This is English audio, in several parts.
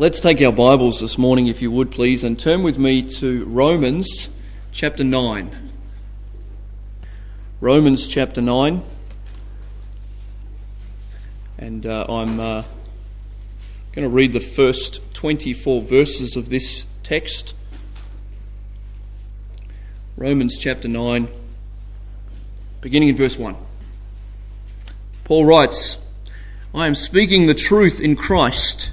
Let's take our Bibles this morning, if you would please, and turn with me to Romans chapter 9. Romans chapter 9. And uh, I'm uh, going to read the first 24 verses of this text. Romans chapter 9, beginning in verse 1. Paul writes, I am speaking the truth in Christ.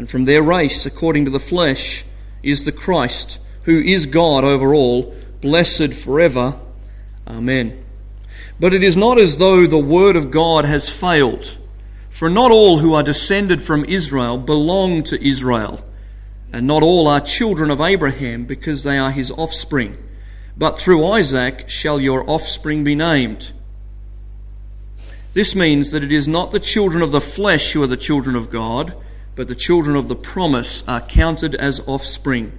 and from their race, according to the flesh, is the Christ, who is God over all, blessed forever. Amen. But it is not as though the word of God has failed, for not all who are descended from Israel belong to Israel, and not all are children of Abraham because they are his offspring. But through Isaac shall your offspring be named. This means that it is not the children of the flesh who are the children of God but the children of the promise are counted as offspring.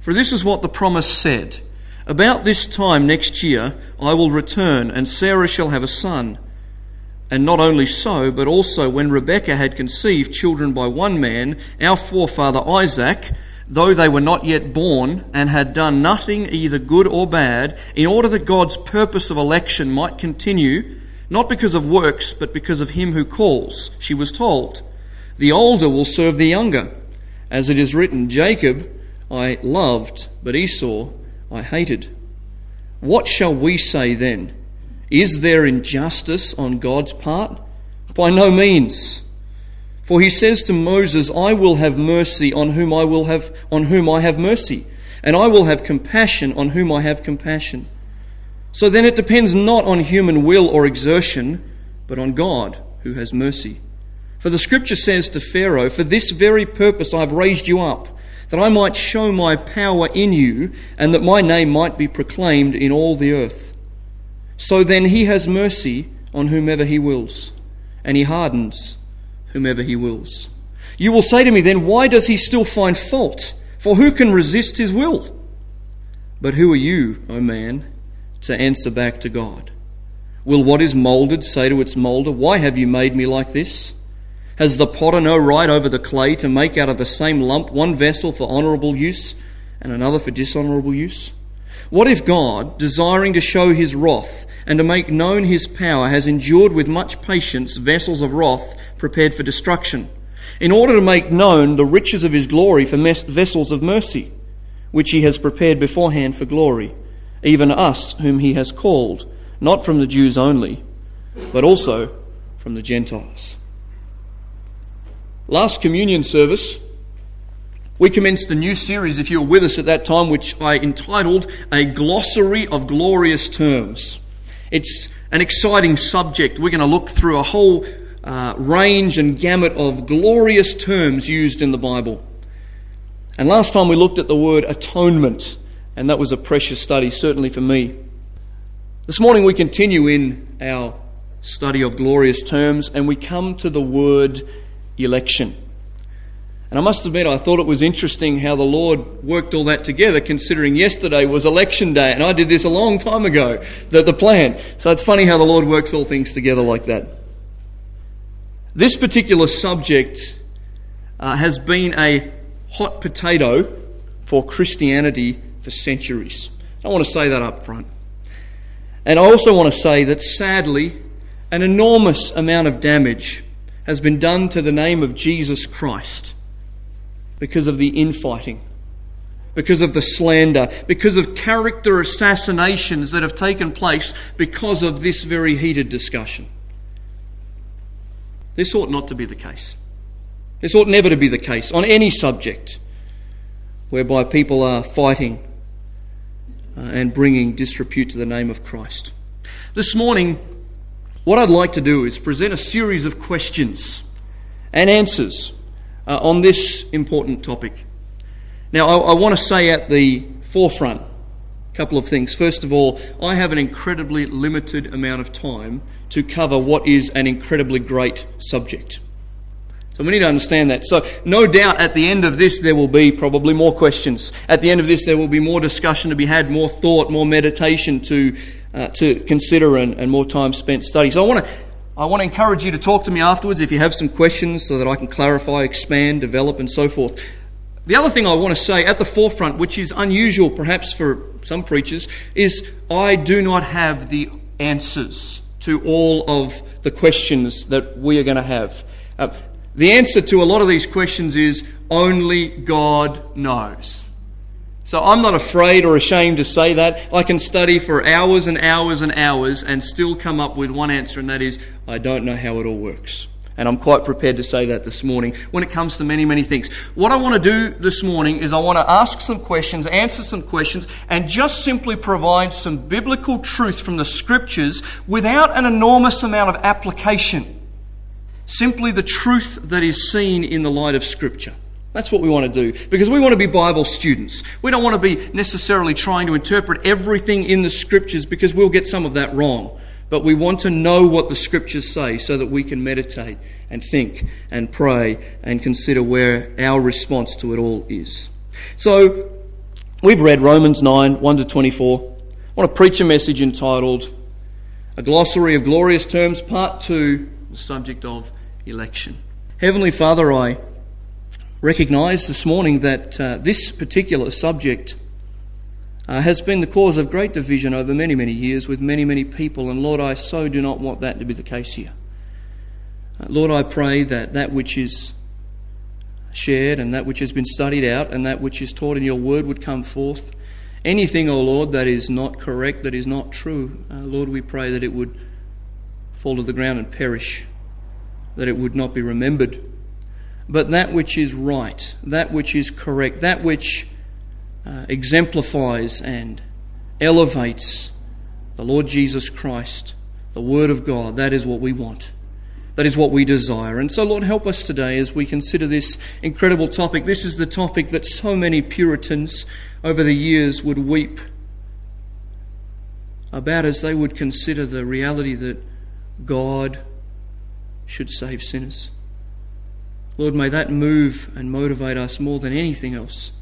For this is what the promise said About this time next year I will return, and Sarah shall have a son. And not only so, but also when Rebekah had conceived children by one man, our forefather Isaac, though they were not yet born and had done nothing either good or bad, in order that God's purpose of election might continue, not because of works, but because of him who calls, she was told. The older will serve the younger. As it is written, Jacob I loved, but Esau I hated. What shall we say then? Is there injustice on God's part? By no means. For he says to Moses, I will have mercy on whom I will have on whom I have mercy, and I will have compassion on whom I have compassion. So then it depends not on human will or exertion, but on God who has mercy. For the scripture says to Pharaoh, For this very purpose I have raised you up, that I might show my power in you, and that my name might be proclaimed in all the earth. So then he has mercy on whomever he wills, and he hardens whomever he wills. You will say to me then, Why does he still find fault? For who can resist his will? But who are you, O man, to answer back to God? Will what is moulded say to its moulder, Why have you made me like this? Has the potter no right over the clay to make out of the same lump one vessel for honourable use and another for dishonourable use? What if God, desiring to show his wrath and to make known his power, has endured with much patience vessels of wrath prepared for destruction, in order to make known the riches of his glory for vessels of mercy, which he has prepared beforehand for glory, even us whom he has called, not from the Jews only, but also from the Gentiles? Last communion service, we commenced a new series, if you were with us at that time, which I entitled A Glossary of Glorious Terms. It's an exciting subject. We're going to look through a whole uh, range and gamut of glorious terms used in the Bible. And last time we looked at the word atonement, and that was a precious study, certainly for me. This morning we continue in our study of glorious terms, and we come to the word election. And I must admit, I thought it was interesting how the Lord worked all that together, considering yesterday was election day, and I did this a long time ago, the, the plan. So it's funny how the Lord works all things together like that. This particular subject uh, has been a hot potato for Christianity for centuries. I want to say that up front. And I also want to say that sadly, an enormous amount of damage has been done to the name of Jesus Christ because of the infighting, because of the slander, because of character assassinations that have taken place because of this very heated discussion. This ought not to be the case. This ought never to be the case on any subject whereby people are fighting uh, and bringing disrepute to the name of Christ. This morning, what I'd like to do is present a series of questions and answers uh, on this important topic. Now, I, I want to say at the forefront a couple of things. First of all, I have an incredibly limited amount of time to cover what is an incredibly great subject. So we need to understand that. So, no doubt at the end of this, there will be probably more questions. At the end of this, there will be more discussion to be had, more thought, more meditation to, uh, to consider, and, and more time spent studying. So, I want to. I want to encourage you to talk to me afterwards if you have some questions so that I can clarify, expand, develop, and so forth. The other thing I want to say at the forefront, which is unusual perhaps for some preachers, is I do not have the answers to all of the questions that we are going to have. Uh, the answer to a lot of these questions is only God knows. So I'm not afraid or ashamed to say that. I can study for hours and hours and hours and still come up with one answer, and that is I don't know how it all works. And I'm quite prepared to say that this morning when it comes to many, many things. What I want to do this morning is I want to ask some questions, answer some questions, and just simply provide some biblical truth from the scriptures without an enormous amount of application. Simply the truth that is seen in the light of scripture. That's what we want to do because we want to be Bible students. We don't want to be necessarily trying to interpret everything in the scriptures because we'll get some of that wrong. But we want to know what the scriptures say so that we can meditate and think and pray and consider where our response to it all is. So, we've read Romans 9 1 to 24. I want to preach a message entitled A Glossary of Glorious Terms, Part 2, the subject of election. Heavenly Father, I recognize this morning that uh, this particular subject uh, has been the cause of great division over many, many years with many, many people. And Lord, I so do not want that to be the case here. Uh, Lord, I pray that that which is shared and that which has been studied out and that which is taught in your word would come forth. Anything, O oh Lord, that is not correct, that is not true, uh, Lord, we pray that it would fall to the ground and perish, that it would not be remembered. But that which is right, that which is correct, that which uh, exemplifies and elevates the Lord Jesus Christ, the Word of God. That is what we want. That is what we desire. And so, Lord, help us today as we consider this incredible topic. This is the topic that so many Puritans over the years would weep about as they would consider the reality that God should save sinners. Lord, may that move and motivate us more than anything else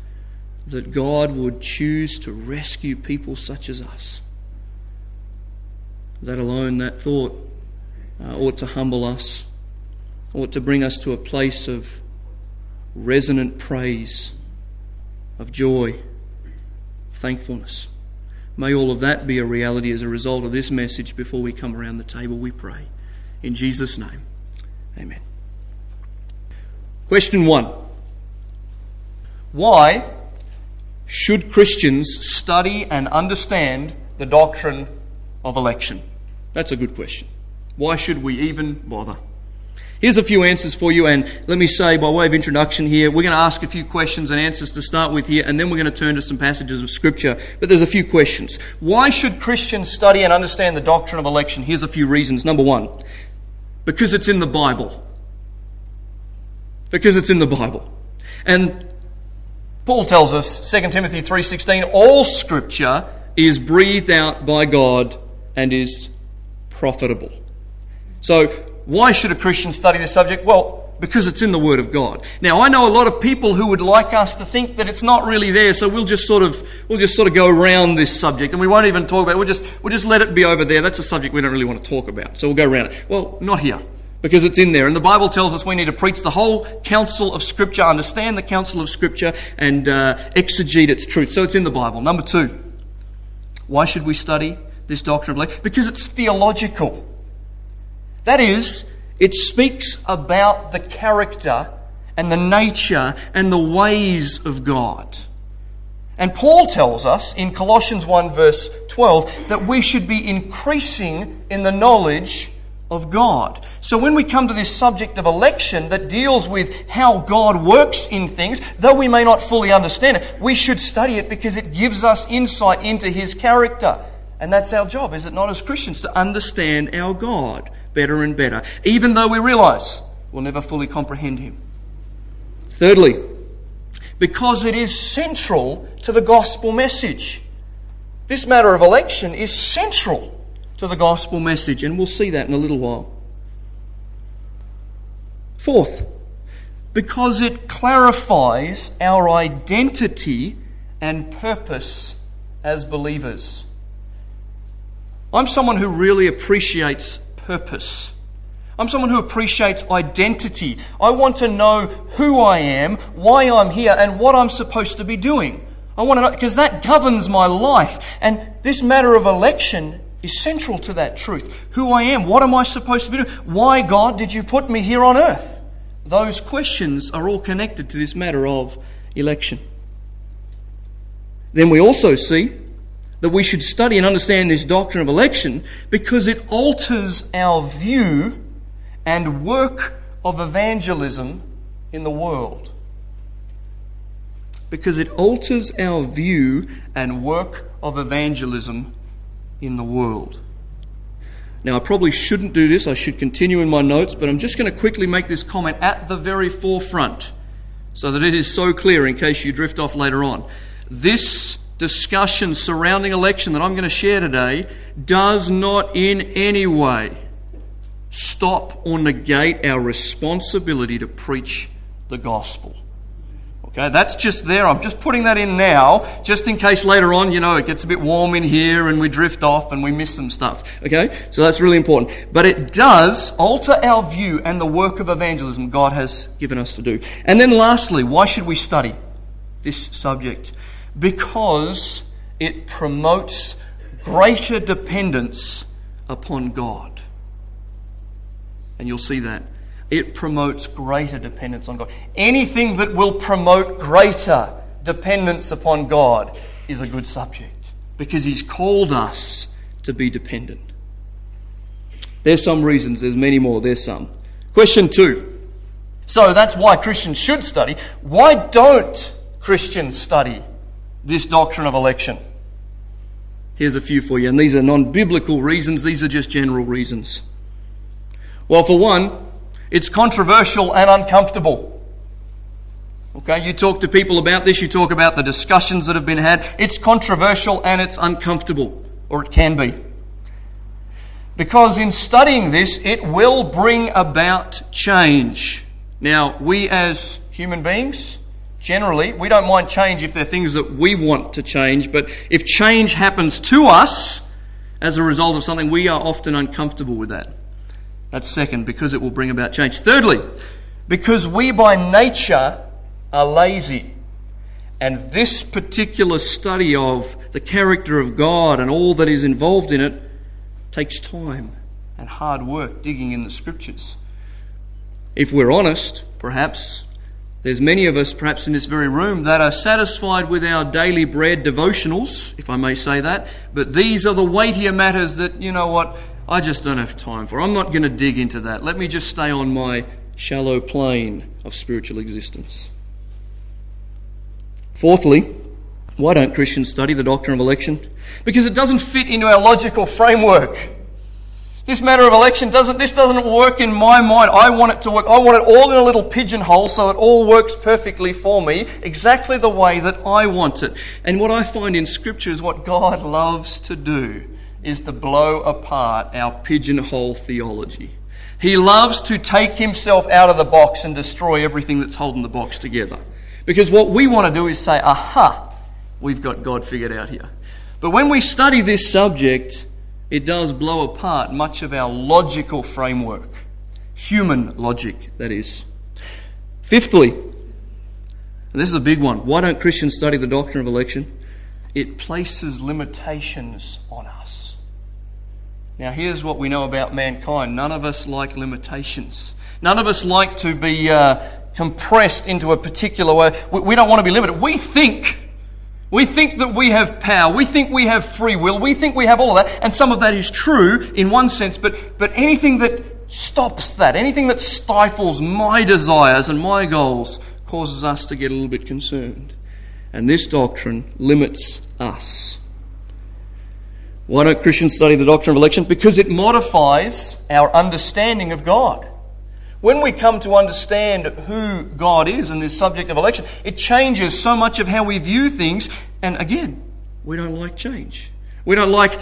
that God would choose to rescue people such as us. That alone, that thought, uh, ought to humble us, ought to bring us to a place of resonant praise, of joy, thankfulness. May all of that be a reality as a result of this message before we come around the table, we pray. In Jesus' name, amen. Question one Why should Christians study and understand the doctrine of election? That's a good question. Why should we even bother? Here's a few answers for you, and let me say, by way of introduction here, we're going to ask a few questions and answers to start with here, and then we're going to turn to some passages of Scripture. But there's a few questions. Why should Christians study and understand the doctrine of election? Here's a few reasons. Number one, because it's in the Bible. Because it's in the Bible. And Paul tells us, 2 Timothy 3:16, all scripture is breathed out by God and is profitable. So, why should a Christian study this subject? Well, because it's in the Word of God. Now, I know a lot of people who would like us to think that it's not really there, so we'll just sort of we'll just sort of go around this subject, and we won't even talk about it. We'll just we'll just let it be over there. That's a subject we don't really want to talk about, so we'll go around it. Well, not here because it's in there. And the Bible tells us we need to preach the whole counsel of Scripture, understand the counsel of Scripture, and uh, exegete its truth. So it's in the Bible. Number two, why should we study this doctrine of election? Because it's theological. That is, it speaks about the character and the nature and the ways of God. And Paul tells us in Colossians 1, verse 12, that we should be increasing in the knowledge of God. So when we come to this subject of election that deals with how God works in things, though we may not fully understand it, we should study it because it gives us insight into His character. And that's our job, is it not, as Christians, to understand our God better and better, even though we realize we'll never fully comprehend Him. Thirdly, because it is central to the gospel message. This matter of election is central to the gospel message, and we'll see that in a little while. Fourth, because it clarifies our identity and purpose as believers. I'm someone who really appreciates purpose. I'm someone who appreciates identity. I want to know who I am, why I'm here, and what I'm supposed to be doing. I want to know, because that governs my life. And this matter of election is central to that truth. Who I am, what am I supposed to be doing? Why, God, did you put me here on earth? Those questions are all connected to this matter of election. Then we also see that we should study and understand this doctrine of election because it alters our view and work of evangelism in the world. Because it alters our view and work of evangelism in the world. Now, I probably shouldn't do this, I should continue in my notes, but I'm just going to quickly make this comment at the very forefront so that it is so clear in case you drift off later on. This discussion surrounding election that I'm going to share today does not in any way stop or negate our responsibility to preach the gospel. Okay, that's just there. I'm just putting that in now, just in case later on, you know, it gets a bit warm in here and we drift off and we miss some stuff. Okay, so that's really important. But it does alter our view and the work of evangelism God has given us to do. And then lastly, why should we study this subject? Because it promotes greater dependence upon God. And you'll see that. It promotes greater dependence on God. Anything that will promote greater dependence upon God is a good subject because He's called us to be dependent. There's some reasons, there's many more, there's some. Question two. So that's why Christians should study. Why don't Christians study this doctrine of election? Here's a few for you, and these are non biblical reasons, these are just general reasons. Well, for one, it's controversial and uncomfortable. Okay, you talk to people about this, you talk about the discussions that have been had. It's controversial and it's uncomfortable, or it can be. Because in studying this, it will bring about change. Now, we as human beings, generally, we don't mind change if they're things that we want to change, but if change happens to us as a result of something, we are often uncomfortable with that. That's second, because it will bring about change. Thirdly, because we by nature are lazy. And this particular study of the character of God and all that is involved in it takes time and hard work digging in the scriptures. If we're honest, perhaps there's many of us, perhaps in this very room, that are satisfied with our daily bread devotionals, if I may say that, but these are the weightier matters that, you know what, I just don't have time for. I'm not going to dig into that. Let me just stay on my shallow plane of spiritual existence. Fourthly, why don't Christians study the doctrine of election? Because it doesn't fit into our logical framework. This matter of election doesn't, this doesn't work in my mind. I want it to work. I want it all in a little pigeonhole so it all works perfectly for me, exactly the way that I want it. And what I find in Scripture is what God loves to do is to blow apart our pigeonhole theology. He loves to take himself out of the box and destroy everything that's holding the box together. Because what we want to do is say, aha, we've got God figured out here. But when we study this subject, it does blow apart much of our logical framework. Human logic, that is. Fifthly, and this is a big one, why don't Christians study the doctrine of election? It places limitations on us. Now, here's what we know about mankind none of us like limitations. None of us like to be uh, compressed into a particular way. We, we don't want to be limited. We think. We think that we have power. We think we have free will. We think we have all of that. And some of that is true in one sense, but, but anything that stops that, anything that stifles my desires and my goals, causes us to get a little bit concerned. And this doctrine limits us. Why don't Christians study the doctrine of election? Because it modifies our understanding of God. when we come to understand who God is and this subject of election, it changes so much of how we view things. And again, we don't like change. We don't like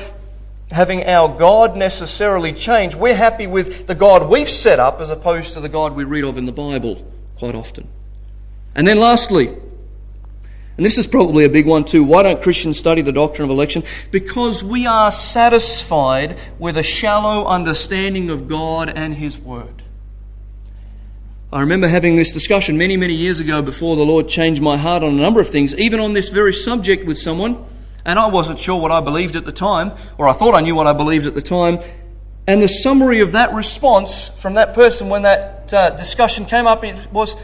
having our God necessarily change. We're happy with the God we've set up as opposed to the God we read of in the Bible quite often. And then lastly, and this is probably a big one too. Why don't Christians study the doctrine of election? Because we are satisfied with a shallow understanding of God and His Word. I remember having this discussion many, many years ago before the Lord changed my heart on a number of things, even on this very subject with someone. And I wasn't sure what I believed at the time, or I thought I knew what I believed at the time. And the summary of that response from that person when that uh, discussion came up was,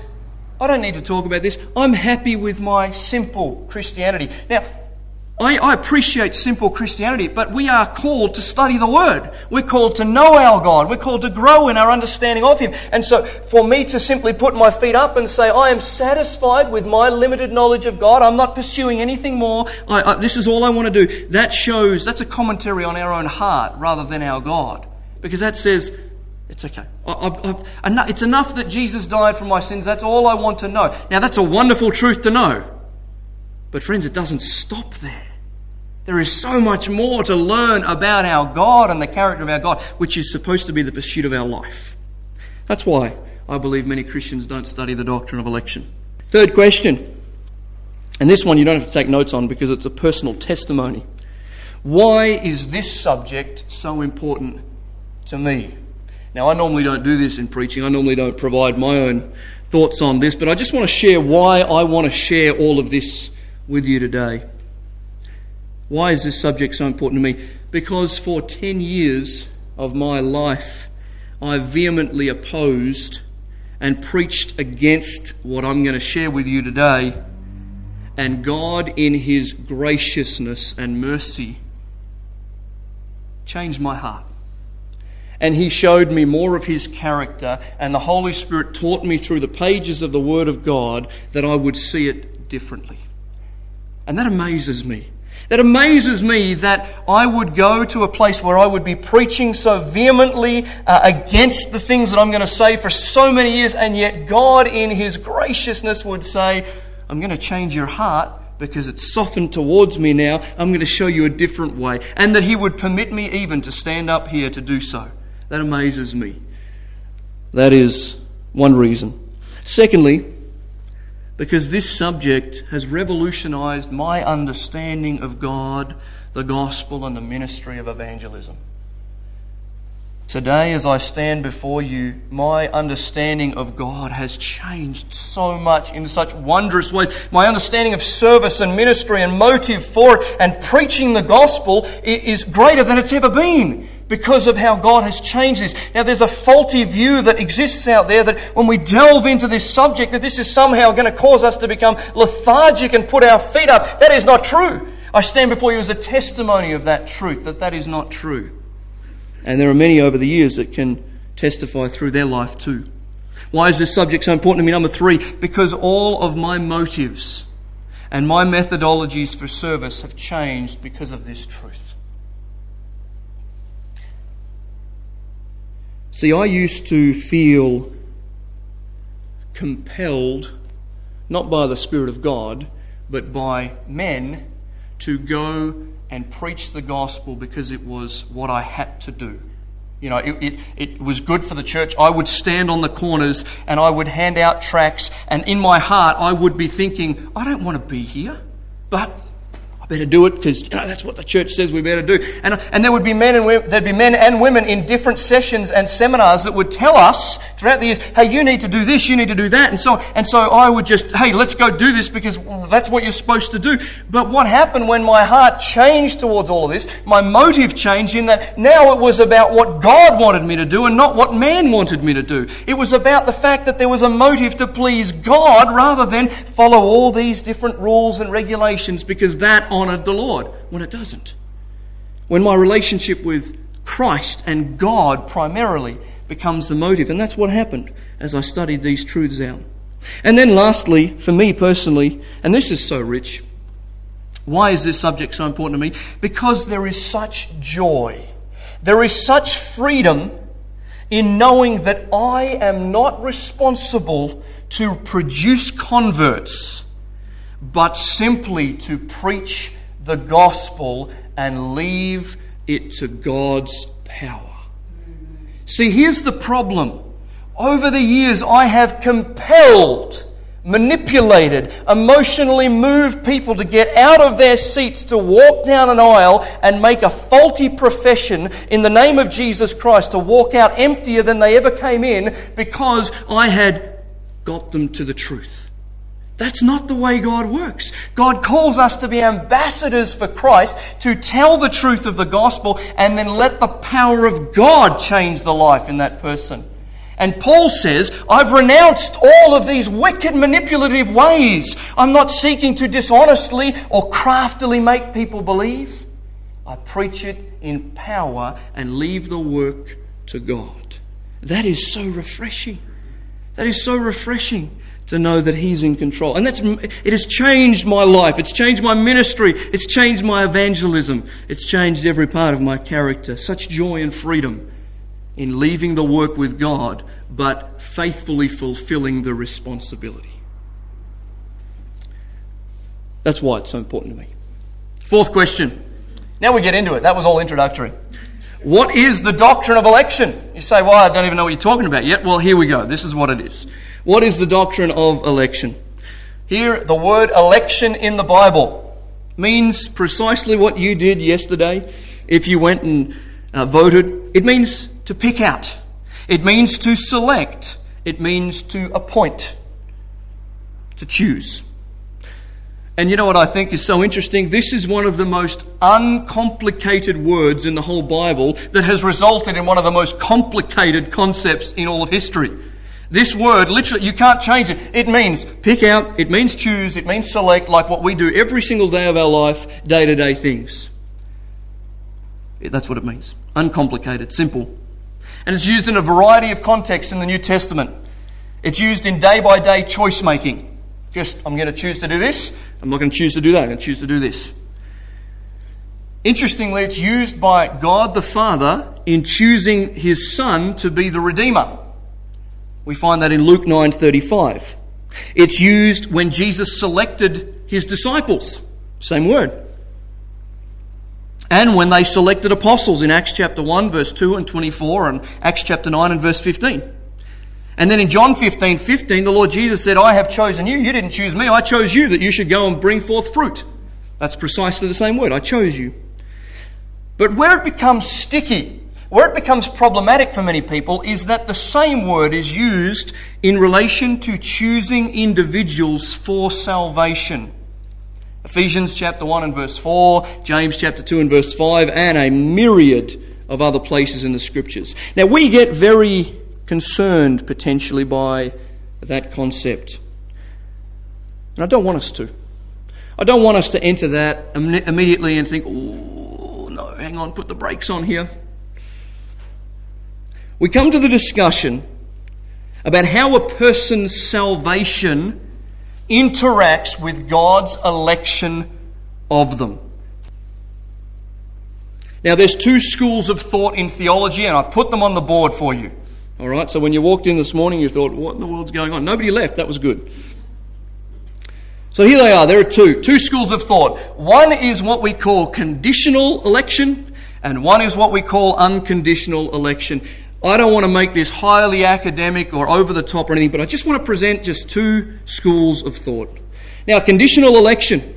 I don't need to talk about this. I'm happy with my simple Christianity. Now, I, I, appreciate simple Christianity, but we are called to study the Word. We're called to know our God. We're called to grow in our understanding of Him. And so, for me to simply put my feet up and say, I am satisfied with my limited knowledge of God, I'm not pursuing anything more, I, I, this is all I want to do, that shows, that's a commentary on our own heart rather than our God. Because that says, it's okay. I've, I've, it's enough that Jesus died for my sins. That's all I want to know. Now, that's a wonderful truth to know. But, friends, it doesn't stop there. There is so much more to learn about our God and the character of our God, which is supposed to be the pursuit of our life. That's why I believe many Christians don't study the doctrine of election. Third question, and this one you don't have to take notes on because it's a personal testimony. Why is this subject so important to me? Now, I normally don't do this in preaching, I normally don't provide my own thoughts on this, but I just want to share why I want to share all of this with you today. Why is this subject so important to me? Because for 10 years of my life, I vehemently opposed and preached against what I'm going to share with you today. And God, in His graciousness and mercy, changed my heart. And He showed me more of His character, and the Holy Spirit taught me through the pages of the Word of God that I would see it differently. And that amazes me. That amazes me that I would go to a place where I would be preaching so vehemently uh, against the things that I'm going to say for so many years, and yet God, in His graciousness, would say, I'm going to change your heart because it's softened towards me now. I'm going to show you a different way. And that He would permit me even to stand up here to do so. That amazes me. That is one reason. Secondly, because this subject has revolutionized my understanding of God, the gospel, and the ministry of evangelism. Today, as I stand before you, my understanding of God has changed so much in such wondrous ways. My understanding of service and ministry and motive for it and preaching the gospel is greater than it's ever been because of how God has changed this. Now, there's a faulty view that exists out there that when we delve into this subject, that this is somehow going to cause us to become lethargic and put our feet up. That is not true. I stand before you as a testimony of that truth, that that is not true. And there are many over the years that can testify through their life too. Why is this subject so important to me? Number three, because all of my motives and my methodologies for service have changed because of this truth. See, I used to feel compelled, not by the Spirit of God, but by men, to go and preach the gospel because it was what I had to do. You know, it, it, it, was good for the church. I would stand on the corners and I would hand out tracts, and in my heart, I would be thinking, I don't want to be here, but better do it because you know, that's what the church says we better do. And, and there would be men and women, there'd be men and women in different sessions and seminars that would tell us throughout the years, hey, you need to do this, you need to do that, and so and so I would just, hey, let's go do this because that's what you're supposed to do. But what happened when my heart changed towards all of this? My motive changed in that now it was about what God wanted me to do and not what man wanted me to do. It was about the fact that there was a motive to please God rather than follow all these different rules and regulations because that honored the Lord when it doesn't. When my relationship with Christ and God primarily becomes the motive. And that's what happened as I studied these truths out. And then, lastly, for me personally, and this is so rich, why is this subject so important to me? Because there is such joy, there is such freedom in knowing that I am not responsible to produce converts, but simply to preach the gospel and leave it to God's power. See, here's the problem. Over the years, I have compelled manipulated, emotionally moved people to get out of their seats to walk down an aisle and make a faulty profession in the name of Jesus Christ, to walk out emptier than they ever came in because I had got them to the truth. That's not the way God works. God calls us to be ambassadors for Christ, to tell the truth of the gospel, and then let the power of God change the life in that person. And Paul says, I've renounced all of these wicked manipulative ways. I'm not seeking to dishonestly or craftily make people believe. I preach it in power and leave the work to God. That is so refreshing. That is so refreshing to know that He's in control. And that's, it has changed my life. It's changed my ministry. It's changed my evangelism. It's changed every part of my character. Such joy and freedom in leaving the work with God, but faithfully fulfilling the responsibility. That's why it's so important to me. Fourth question. Now we get into it. That was all introductory. What is the doctrine of election? You say, well, I don't even know what you're talking about yet. Well, here we go. This is what it is. What is the doctrine of election? Here, the word election in the Bible means precisely what you did yesterday if you went and uh, voted. It means to pick out, it means to select, it means to appoint, to choose. And you know what I think is so interesting? This is one of the most uncomplicated words in the whole Bible that has resulted in one of the most complicated concepts in all of history. This word, literally, you can't change it. It means pick out, it means choose, it means select, like what we do every single day of our life, day to day things. That's what it means. Uncomplicated, simple. And it's used in a variety of contexts in the New Testament. It's used in day by day choice making. Just, I'm going to choose to do this, I'm not going to choose to do that, I'm going to choose to do this. Interestingly, it's used by God the Father in choosing his Son to be the Redeemer. We find that in Luke 9:35. It's used when Jesus selected his disciples. Same word and when they selected apostles in Acts chapter 1, verse 2 and 24, and Acts chapter 9 and verse 15. And then in John 15, 15, the Lord Jesus said, I have chosen you. You didn't choose me. I chose you that you should go and bring forth fruit. That's precisely the same word. I chose you. But where it becomes sticky, where it becomes problematic for many people, is that the same word is used in relation to choosing individuals for salvation. Ephesians chapter 1 and verse 4, James chapter 2 and verse 5, and a myriad of other places in the scriptures. Now, we get very concerned potentially by that concept. And I don't want us to. I don't want us to enter that immediately and think, oh, no, hang on, put the brakes on here. We come to the discussion about how a person's salvation interacts with God's election of them. Now, there's two schools of thought in theology, and I put them on the board for you. All right, so when you walked in this morning, you thought, what in the world's going on? Nobody left. That was good. So here they are. There are two. Two schools of thought. One is what we call conditional election, and one is what we call unconditional election. I don't want to make this highly academic or over the top or anything, but I just want to present just two schools of thought. Now, conditional election.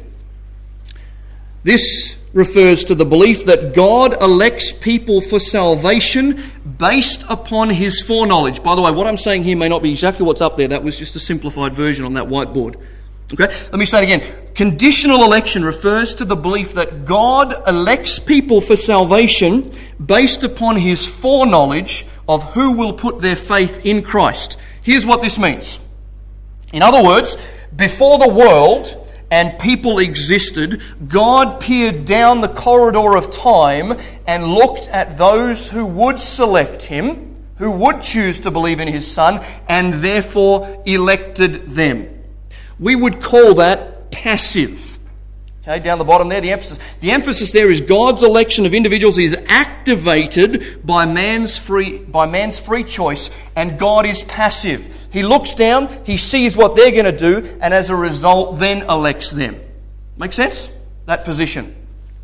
This refers to the belief that God elects people for salvation based upon his foreknowledge. By the way, what I'm saying here may not be exactly what's up there. That was just a simplified version on that whiteboard. Okay? Let me say it again. Conditional election refers to the belief that God elects people for salvation based upon his foreknowledge of who will put their faith in Christ. Here's what this means. In other words, before the world and people existed, God peered down the corridor of time and looked at those who would select him, who would choose to believe in his Son, and therefore elected them. We would call that passive. Okay, down the bottom there, the emphasis. The emphasis there is God's election of individuals is activated by man's free, by man's free choice, and God is passive. He looks down, he sees what they're going to do, and as a result, then elects them. Make sense? That position.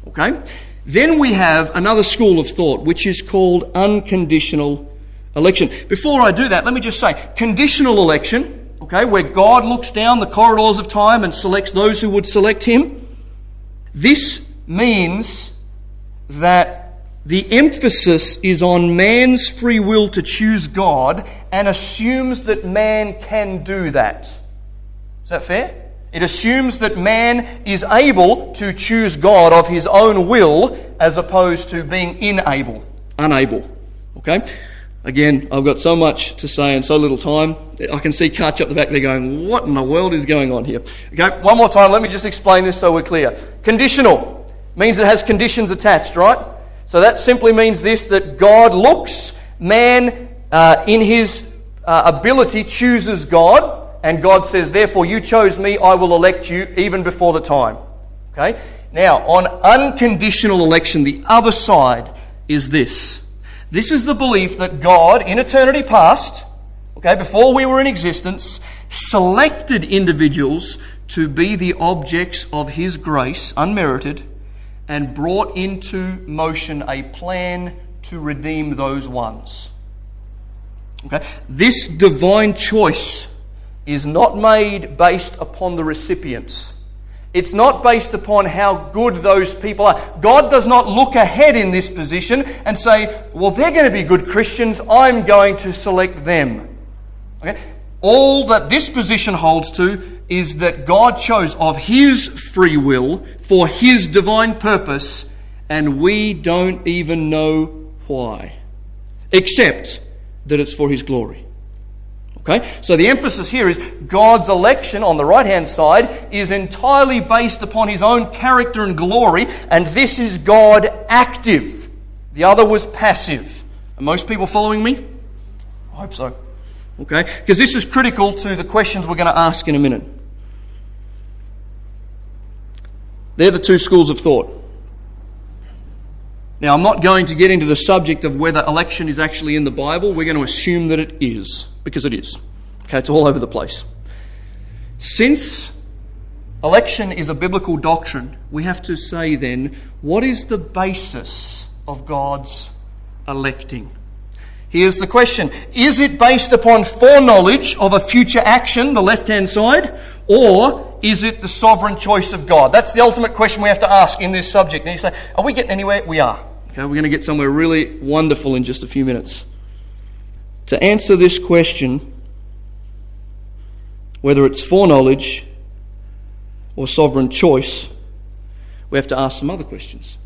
Okay? Then we have another school of thought, which is called unconditional election. Before I do that, let me just say conditional election, okay, where God looks down the corridors of time and selects those who would select him. This means that the emphasis is on man's free will to choose God and assumes that man can do that. Is that fair? It assumes that man is able to choose God of his own will as opposed to being unable, unable. Okay? Again, I've got so much to say and so little time. I can see Karch up the back there going, What in the world is going on here? Okay, one more time, let me just explain this so we're clear. Conditional means it has conditions attached, right? So that simply means this that God looks, man uh, in his uh, ability chooses God, and God says, Therefore, you chose me, I will elect you even before the time. Okay? Now, on unconditional election, the other side is this this is the belief that God, in eternity past, okay, before we were in existence, selected individuals to be the objects of His grace, unmerited, and brought into motion a plan to redeem those ones. Okay? This divine choice is not made based upon the recipients. It's not based upon how good those people are. God does not look ahead in this position and say, well, they're going to be good Christians, I'm going to select them. Okay? All that this position holds to is that God chose of His free will for His divine purpose, and we don't even know why, except that it's for His glory. Okay? So the emphasis here is God's election on the right hand side is entirely based upon his own character and glory, and this is God active. The other was passive. Are most people following me? I hope so. Okay? Because this is critical to the questions we're going to ask in a minute. They're the two schools of thought. Now, I'm not going to get into the subject of whether election is actually in the Bible. We're going to assume that it is, because it is. Okay, it's all over the place. Since election is a biblical doctrine, we have to say then, what is the basis of God's electing? Here's the question Is it based upon foreknowledge of a future action, the left hand side, or is it the sovereign choice of God? That's the ultimate question we have to ask in this subject. And you say, Are we getting anywhere? We are. Okay, we're going to get somewhere really wonderful in just a few minutes. To answer this question, whether it's foreknowledge or sovereign choice, we have to ask some other questions.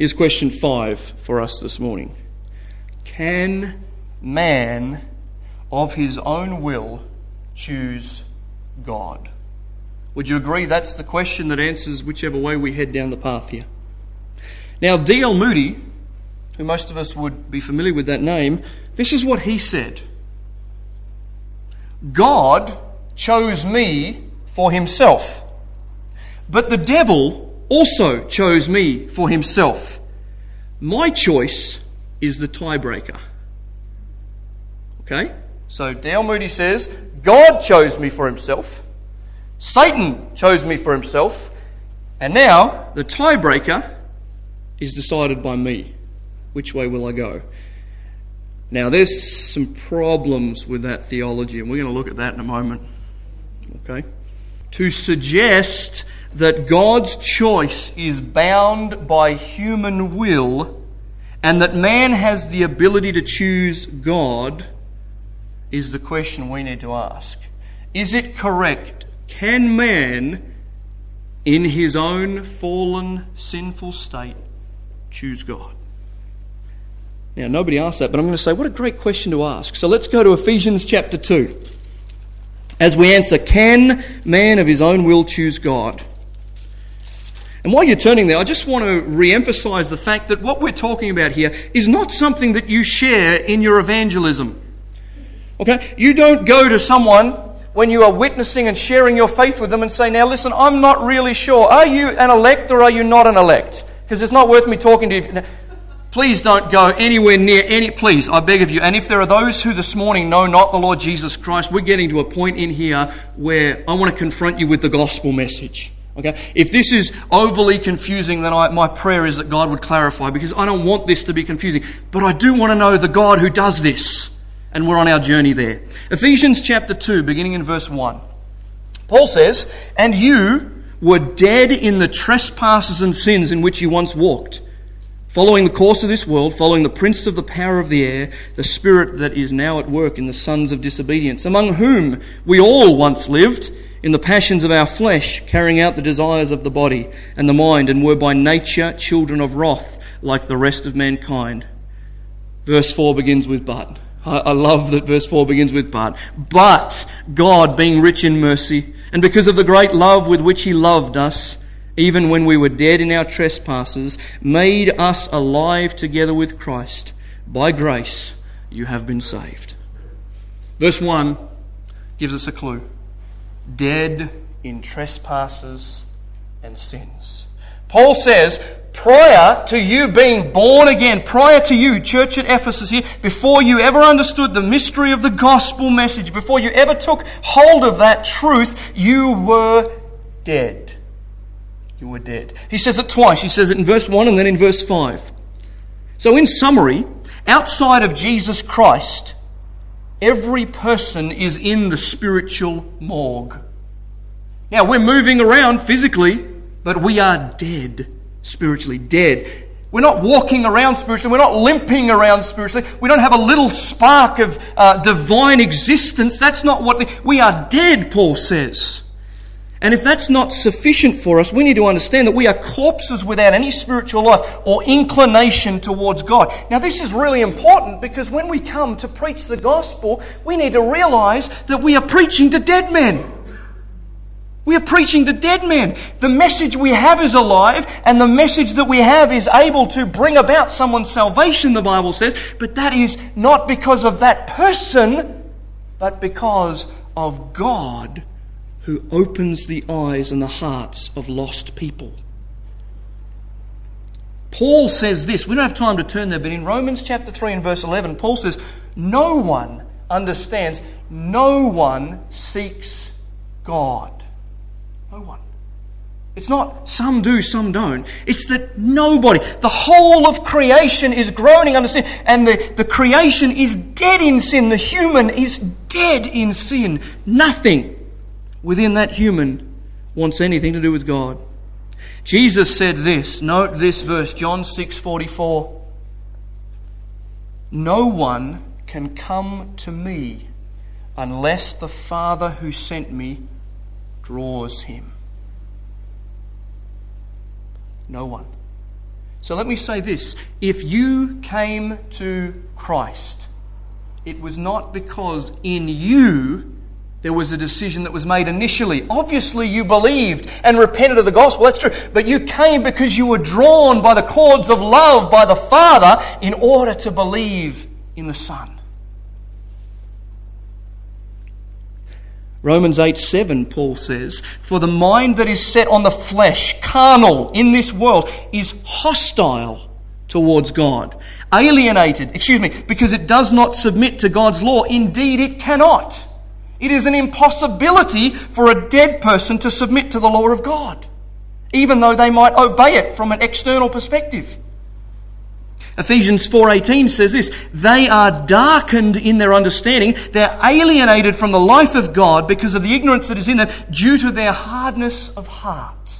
Here's question five for us this morning Can man of his own will choose God? Would you agree that's the question that answers whichever way we head down the path here? Now, D.L. Moody, who most of us would be familiar with that name, this is what he said God chose me for himself, but the devil also chose me for himself. My choice is the tiebreaker. Okay? So D.L. Moody says, God chose me for himself. Satan chose me for himself. And now, the tiebreaker is decided by me. Which way will I go? Now, there's some problems with that theology, and we're going to look at that in a moment. Okay? To suggest that God's choice is bound by human will and that man has the ability to choose God is the question we need to ask. Is it correct? Can man, in his own fallen, sinful state, choose God? Now, nobody asked that, but I'm going to say, what a great question to ask. So let's go to Ephesians chapter 2. As we answer, can man of his own will choose God? And while you're turning there, I just want to re emphasize the fact that what we're talking about here is not something that you share in your evangelism. Okay? You don't go to someone when you are witnessing and sharing your faith with them and say, Now listen, I'm not really sure. Are you an elect or are you not an elect? Because it's not worth me talking to you. Please don't go anywhere near any, please, I beg of you. And if there are those who this morning know not the Lord Jesus Christ, we're getting to a point in here where I want to confront you with the gospel message. Okay? If this is overly confusing, then I, my prayer is that God would clarify because I don't want this to be confusing. But I do want to know the God who does this. And we're on our journey there. Ephesians chapter 2, beginning in verse 1. Paul says, And you were dead in the trespasses and sins in which you once walked, following the course of this world, following the prince of the power of the air, the spirit that is now at work in the sons of disobedience, among whom we all once lived in the passions of our flesh, carrying out the desires of the body and the mind, and were by nature children of wrath, like the rest of mankind. Verse 4 begins with but. I, love that verse 4 begins with but. But God, being rich in mercy, and because of the great love with which He loved us, even when we were dead in our trespasses, made us alive together with Christ. By grace you have been saved. Verse 1 gives us a clue dead in trespasses and sins. Paul says, prior to you being born again, prior to you, church at Ephesus here, before you ever understood the mystery of the gospel message, before you ever took hold of that truth, you were dead. You were dead. He says it twice. He says it in verse 1 and then in verse 5. So, in summary, outside of Jesus Christ, every person is in the spiritual morgue. Now, we're moving around physically, but we are dead spiritually. Dead. We're not walking around spiritually. We're not limping around spiritually. We don't have a little spark of uh, divine existence. That's not what we, we are dead, Paul says. And if that's not sufficient for us, we need to understand that we are corpses without any spiritual life or inclination towards God. Now, this is really important because when we come to preach the gospel, we need to realize that we are preaching to dead men. We are preaching to dead men. The message we have is alive, and the message that we have is able to bring about someone's salvation, the Bible says, but that is not because of that person, but because of God who opens the eyes and the hearts of lost people. Paul says this, we don't have time to turn there, but in Romans chapter 3 and verse 11, Paul says, No one understands, no one seeks God. No one. It's not some do, some don't. It's that nobody, the whole of creation is groaning under sin, and the, the creation is dead in sin. The human is dead in sin. Nothing within that human wants anything to do with God. Jesus said this, note this verse, John 6:44. No one can come to me unless the Father who sent me draws him. No one. So let me say this if you came to Christ, it was not because in you there was a decision that was made initially. Obviously, you believed and repented of the gospel. That's true. But you came because you were drawn by the cords of love by the Father in order to believe in the Son. Romans 8 7, Paul says, For the mind that is set on the flesh, carnal, in this world, is hostile towards God. Alienated, excuse me, because it does not submit to God's law. Indeed, it cannot. It is an impossibility for a dead person to submit to the law of God, even though they might obey it from an external perspective. Ephesians 4:18 says this, they are darkened in their understanding, they're alienated from the life of God because of the ignorance that is in them due to their hardness of heart.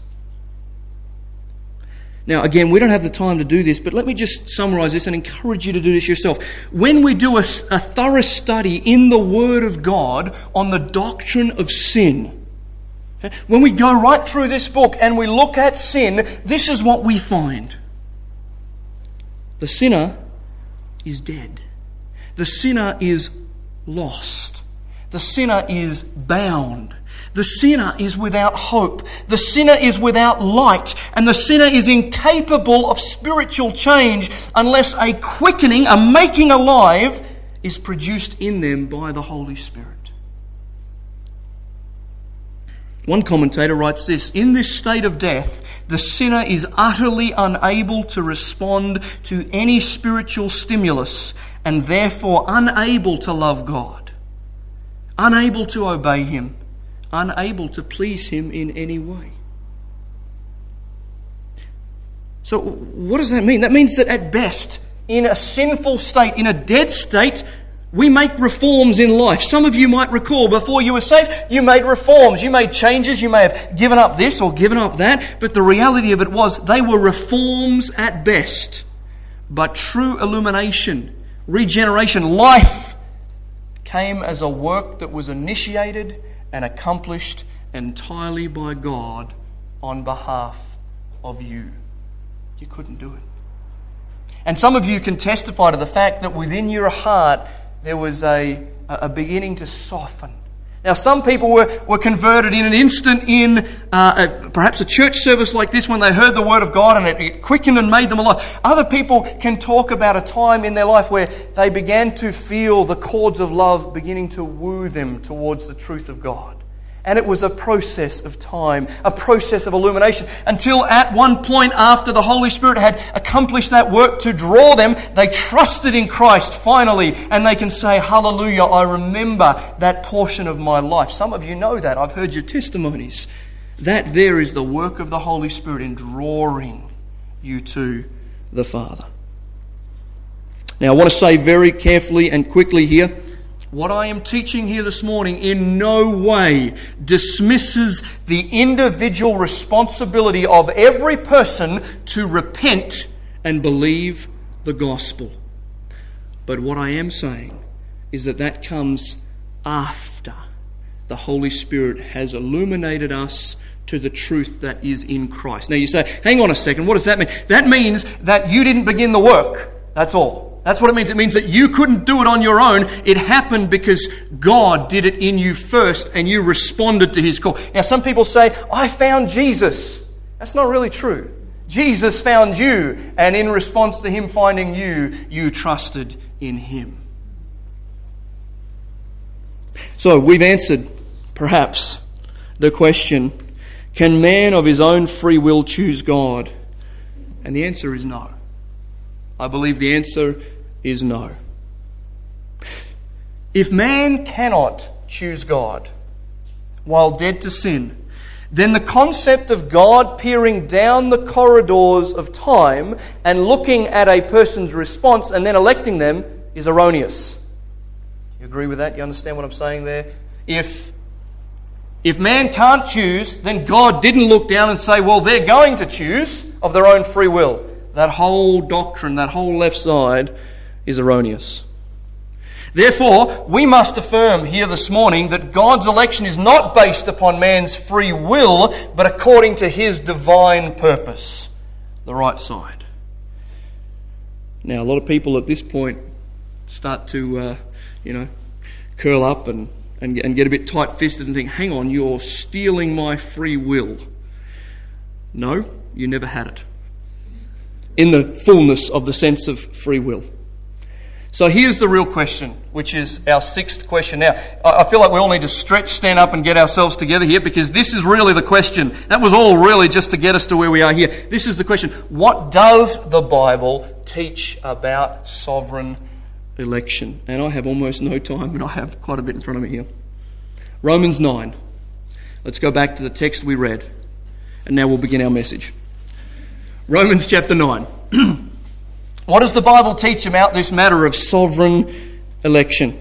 Now, again, we don't have the time to do this, but let me just summarize this and encourage you to do this yourself. When we do a, a thorough study in the Word of God on the doctrine of sin, when we go right through this book and we look at sin, this is what we find. The sinner is dead. The sinner is lost. The sinner is bound. The sinner is without hope. The sinner is without light. And the sinner is incapable of spiritual change unless a quickening, a making alive, is produced in them by the Holy Spirit. One commentator writes this In this state of death, the sinner is utterly unable to respond to any spiritual stimulus and therefore unable to love God, unable to obey Him, unable to please Him in any way. So, what does that mean? That means that at best, in a sinful state, in a dead state, we make reforms in life. Some of you might recall before you were saved, you made reforms, you made changes, you may have given up this or given up that, but the reality of it was they were reforms at best. But true illumination, regeneration, life came as a work that was initiated and accomplished entirely by God on behalf of you. You couldn't do it. And some of you can testify to the fact that within your heart there was a, a beginning to soften. Now, some people were, were converted in an instant in uh, a, perhaps a church service like this when they heard the Word of God and it, it quickened and made them alive. Other people can talk about a time in their life where they began to feel the cords of love beginning to woo them towards the truth of God. And it was a process of time, a process of illumination, until at one point after the Holy Spirit had accomplished that work to draw them, they trusted in Christ finally, and they can say, Hallelujah, I remember that portion of my life. Some of you know that. I've heard your testimonies. That there is the work of the Holy Spirit in drawing you to the Father. Now, I want to say very carefully and quickly here what I am teaching here this morning in no way dismisses the individual responsibility of every person to repent and believe the gospel. But what I am saying is that that comes after the Holy Spirit has illuminated us to the truth that is in Christ. Now you say, hang on a second, what does that mean? That means that you didn't begin the work. That's all. That's what it means. It means that you couldn't do it on your own. It happened because God did it in you first and you responded to his call. Now, some people say, I found Jesus. That's not really true. Jesus found you, and in response to him finding you, you trusted in him. So, we've answered, perhaps, the question can man of his own free will choose God? And the answer is no. I believe the answer is no. If man cannot choose God while dead to sin, then the concept of God peering down the corridors of time and looking at a person's response and then electing them is erroneous. You agree with that? You understand what I'm saying there? If if man can't choose, then God didn't look down and say, well, they're going to choose of their own free will that whole doctrine, that whole left side, is erroneous. Therefore, we must affirm here this morning that God's election is not based upon man's free will, but according to his divine purpose, the right side. Now, a lot of people at this point start to, uh, you know, curl up and, and, and get a bit tight fisted and think, hang on, you're stealing my free will. No, you never had it in the fullness of the sense of free will. So here's the real question, which is our sixth question. Now, I feel like we all need to stretch, stand up, and get ourselves together here because this is really the question. That was all really just to get us to where we are here. This is the question What does the Bible teach about sovereign election? And I have almost no time, and I have quite a bit in front of me here. Romans 9. Let's go back to the text we read, and now we'll begin our message. Romans chapter 9. what does the Bible teach about this matter of sovereign election?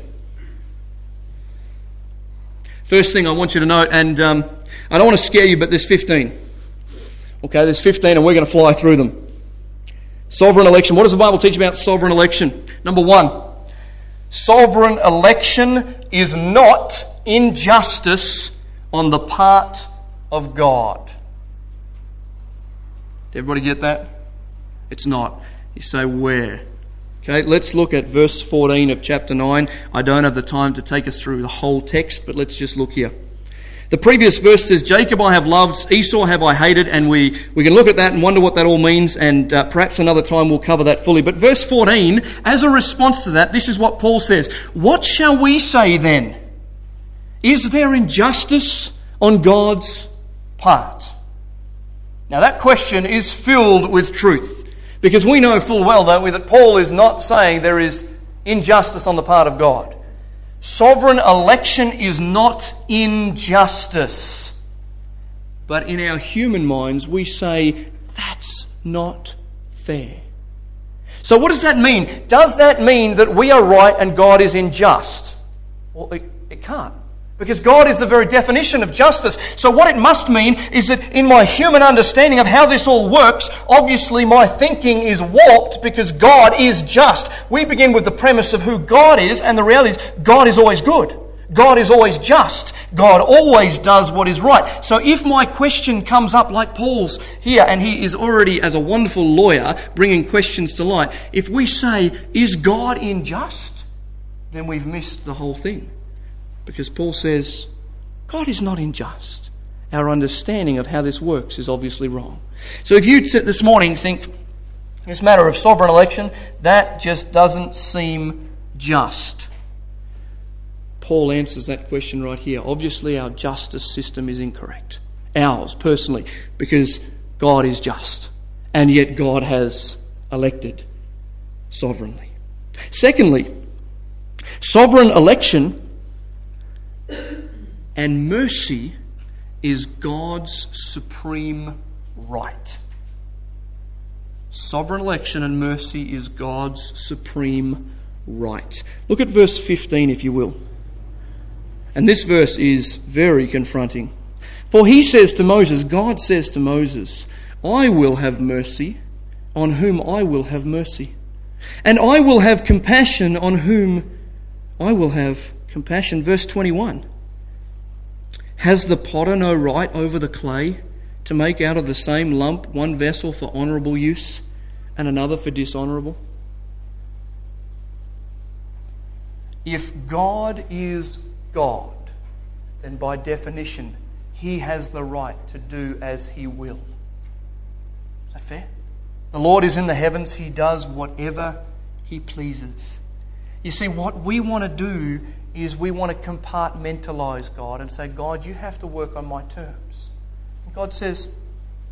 First thing I want you to note, and um, I don't want to scare you, but there's 15. Okay, there's 15, and we're going to fly through them. Sovereign election. What does the Bible teach about sovereign election? Number one, sovereign election is not injustice on the part of God. Did everybody get that? It's not. You say, where? Okay, let's look at verse 14 of chapter 9. I don't have the time to take us through the whole text, but let's just look here. The previous verse says, Jacob I have loved, Esau have I hated, and we, we can look at that and wonder what that all means, and uh, perhaps another time we'll cover that fully. But verse 14, as a response to that, this is what Paul says What shall we say then? Is there injustice on God's part? Now, that question is filled with truth because we know full well, don't we, that Paul is not saying there is injustice on the part of God. Sovereign election is not injustice. But in our human minds, we say, that's not fair. So, what does that mean? Does that mean that we are right and God is unjust? Well, it, it can't. Because God is the very definition of justice. So, what it must mean is that in my human understanding of how this all works, obviously my thinking is warped because God is just. We begin with the premise of who God is, and the reality is God is always good. God is always just. God always does what is right. So if my question comes up like Paul's here, and he is already, as a wonderful lawyer, bringing questions to light, if we say, Is God unjust? then we've missed the whole thing. Because Paul says, God is not unjust. Our understanding of how this works is obviously wrong. So if you sit this morning and think, this matter of sovereign election, that just doesn't seem just. Paul answers that question right here. Obviously, our justice system is incorrect. Ours, personally, because God is just. And yet, God has elected sovereignly. Secondly, sovereign election and mercy is God's supreme right. Sovereign election and mercy is God's supreme right. Look at verse 15, if you will. And this verse is very confronting. For he says to Moses, God says to Moses, I will have mercy on whom I will have mercy, and I will have compassion on whom I will have compassion. Verse 21 Has the potter no right over the clay to make out of the same lump one vessel for honourable use and another for dishonourable? If God is God, then by definition, he has the right to do as he will. Is that fair? The Lord is in the heavens, he does whatever he pleases. You see, what we want to do is we want to compartmentalize God and say, God, you have to work on my terms. And God says,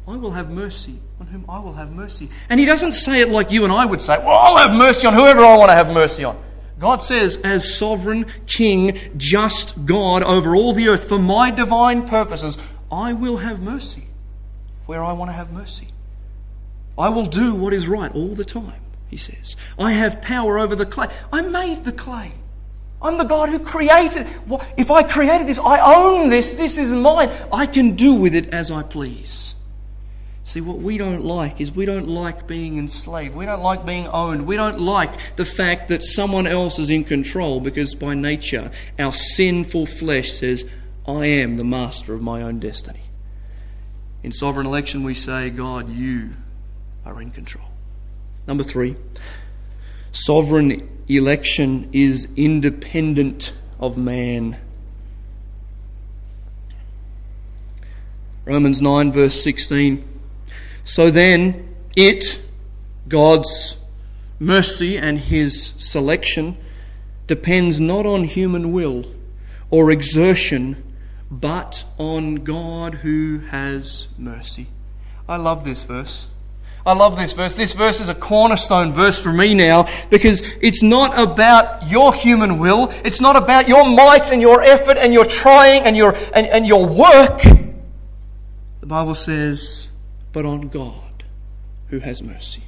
I will have mercy on whom I will have mercy. And He doesn't say it like you and I would say, Well, I'll have mercy on whoever I want to have mercy on. God says, as sovereign king, just God over all the earth, for my divine purposes, I will have mercy where I want to have mercy. I will do what is right all the time, he says. I have power over the clay. I made the clay. I'm the God who created. If I created this, I own this. This is mine. I can do with it as I please. See, what we don't like is we don't like being enslaved. We don't like being owned. We don't like the fact that someone else is in control because by nature our sinful flesh says, I am the master of my own destiny. In sovereign election, we say, God, you are in control. Number three, sovereign election is independent of man. Romans 9, verse 16. So then, it, God's mercy and His selection, depends not on human will or exertion, but on God who has mercy. I love this verse. I love this verse. This verse is a cornerstone verse for me now because it's not about your human will. It's not about your might and your effort and your trying and your, and, and your work. The Bible says, but on God who has mercy.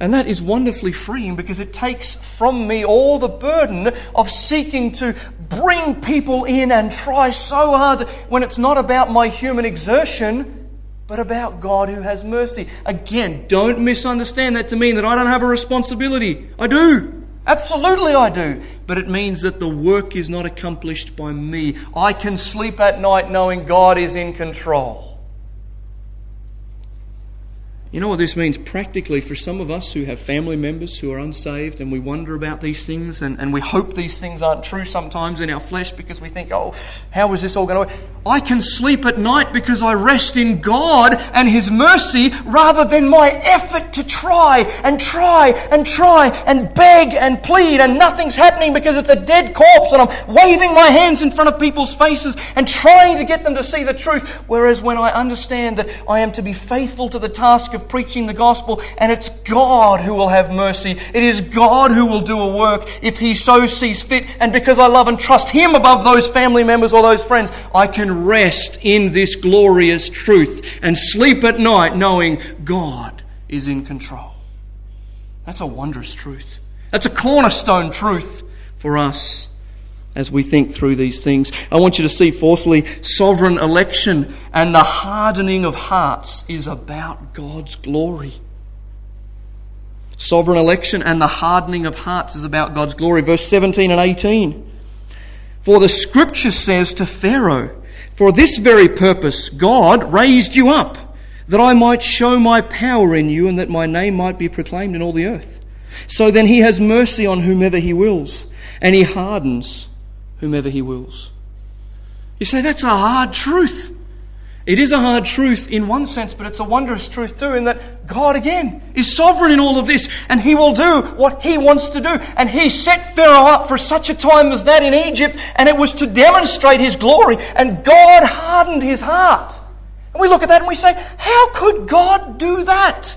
And that is wonderfully freeing because it takes from me all the burden of seeking to bring people in and try so hard when it's not about my human exertion, but about God who has mercy. Again, don't misunderstand that to mean that I don't have a responsibility. I do. Absolutely, I do. But it means that the work is not accomplished by me. I can sleep at night knowing God is in control. You know what this means practically for some of us who have family members who are unsaved and we wonder about these things and, and we hope these things aren't true sometimes in our flesh because we think, oh, how is this all going to work? I can sleep at night because I rest in God and His mercy rather than my effort to try and try and try and beg and plead and nothing's happening because it's a dead corpse and I'm waving my hands in front of people's faces and trying to get them to see the truth. Whereas when I understand that I am to be faithful to the task of of preaching the gospel, and it's God who will have mercy. It is God who will do a work if He so sees fit. And because I love and trust Him above those family members or those friends, I can rest in this glorious truth and sleep at night knowing God is in control. That's a wondrous truth. That's a cornerstone truth for us as we think through these things. I want you to see, fourthly, sovereign election and the hardening of hearts is about God's glory. Sovereign election and the hardening of hearts is about God's glory. Verse 17 and 18. For the scripture says to Pharaoh, For this very purpose God raised you up, that I might show my power in you and that my name might be proclaimed in all the earth. So then he has mercy on whomever he wills, and he hardens whomever he wills. You say that's a hard truth. It is a hard truth in one sense, but it's a wondrous truth too, in that God again is sovereign in all of this, and He will do what He wants to do. And He set Pharaoh up for such a time as that in Egypt, and it was to demonstrate His glory, and God hardened His heart. And we look at that and we say, How could God do that?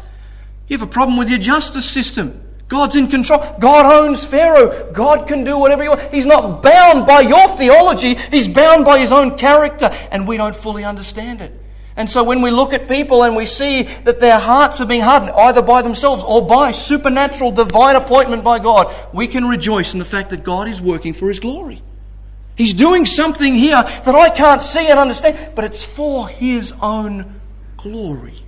You have a problem with your justice system. God's in control. God owns Pharaoh. God can do whatever he wants. He's not bound by your theology. He's bound by his own character, and we don't fully understand it. And so when we look at people and we see that their hearts are being hardened, either by themselves or by supernatural divine appointment by God, we can rejoice in the fact that God is working for his glory. He's doing something here that I can't see and understand, but it's for his own glory.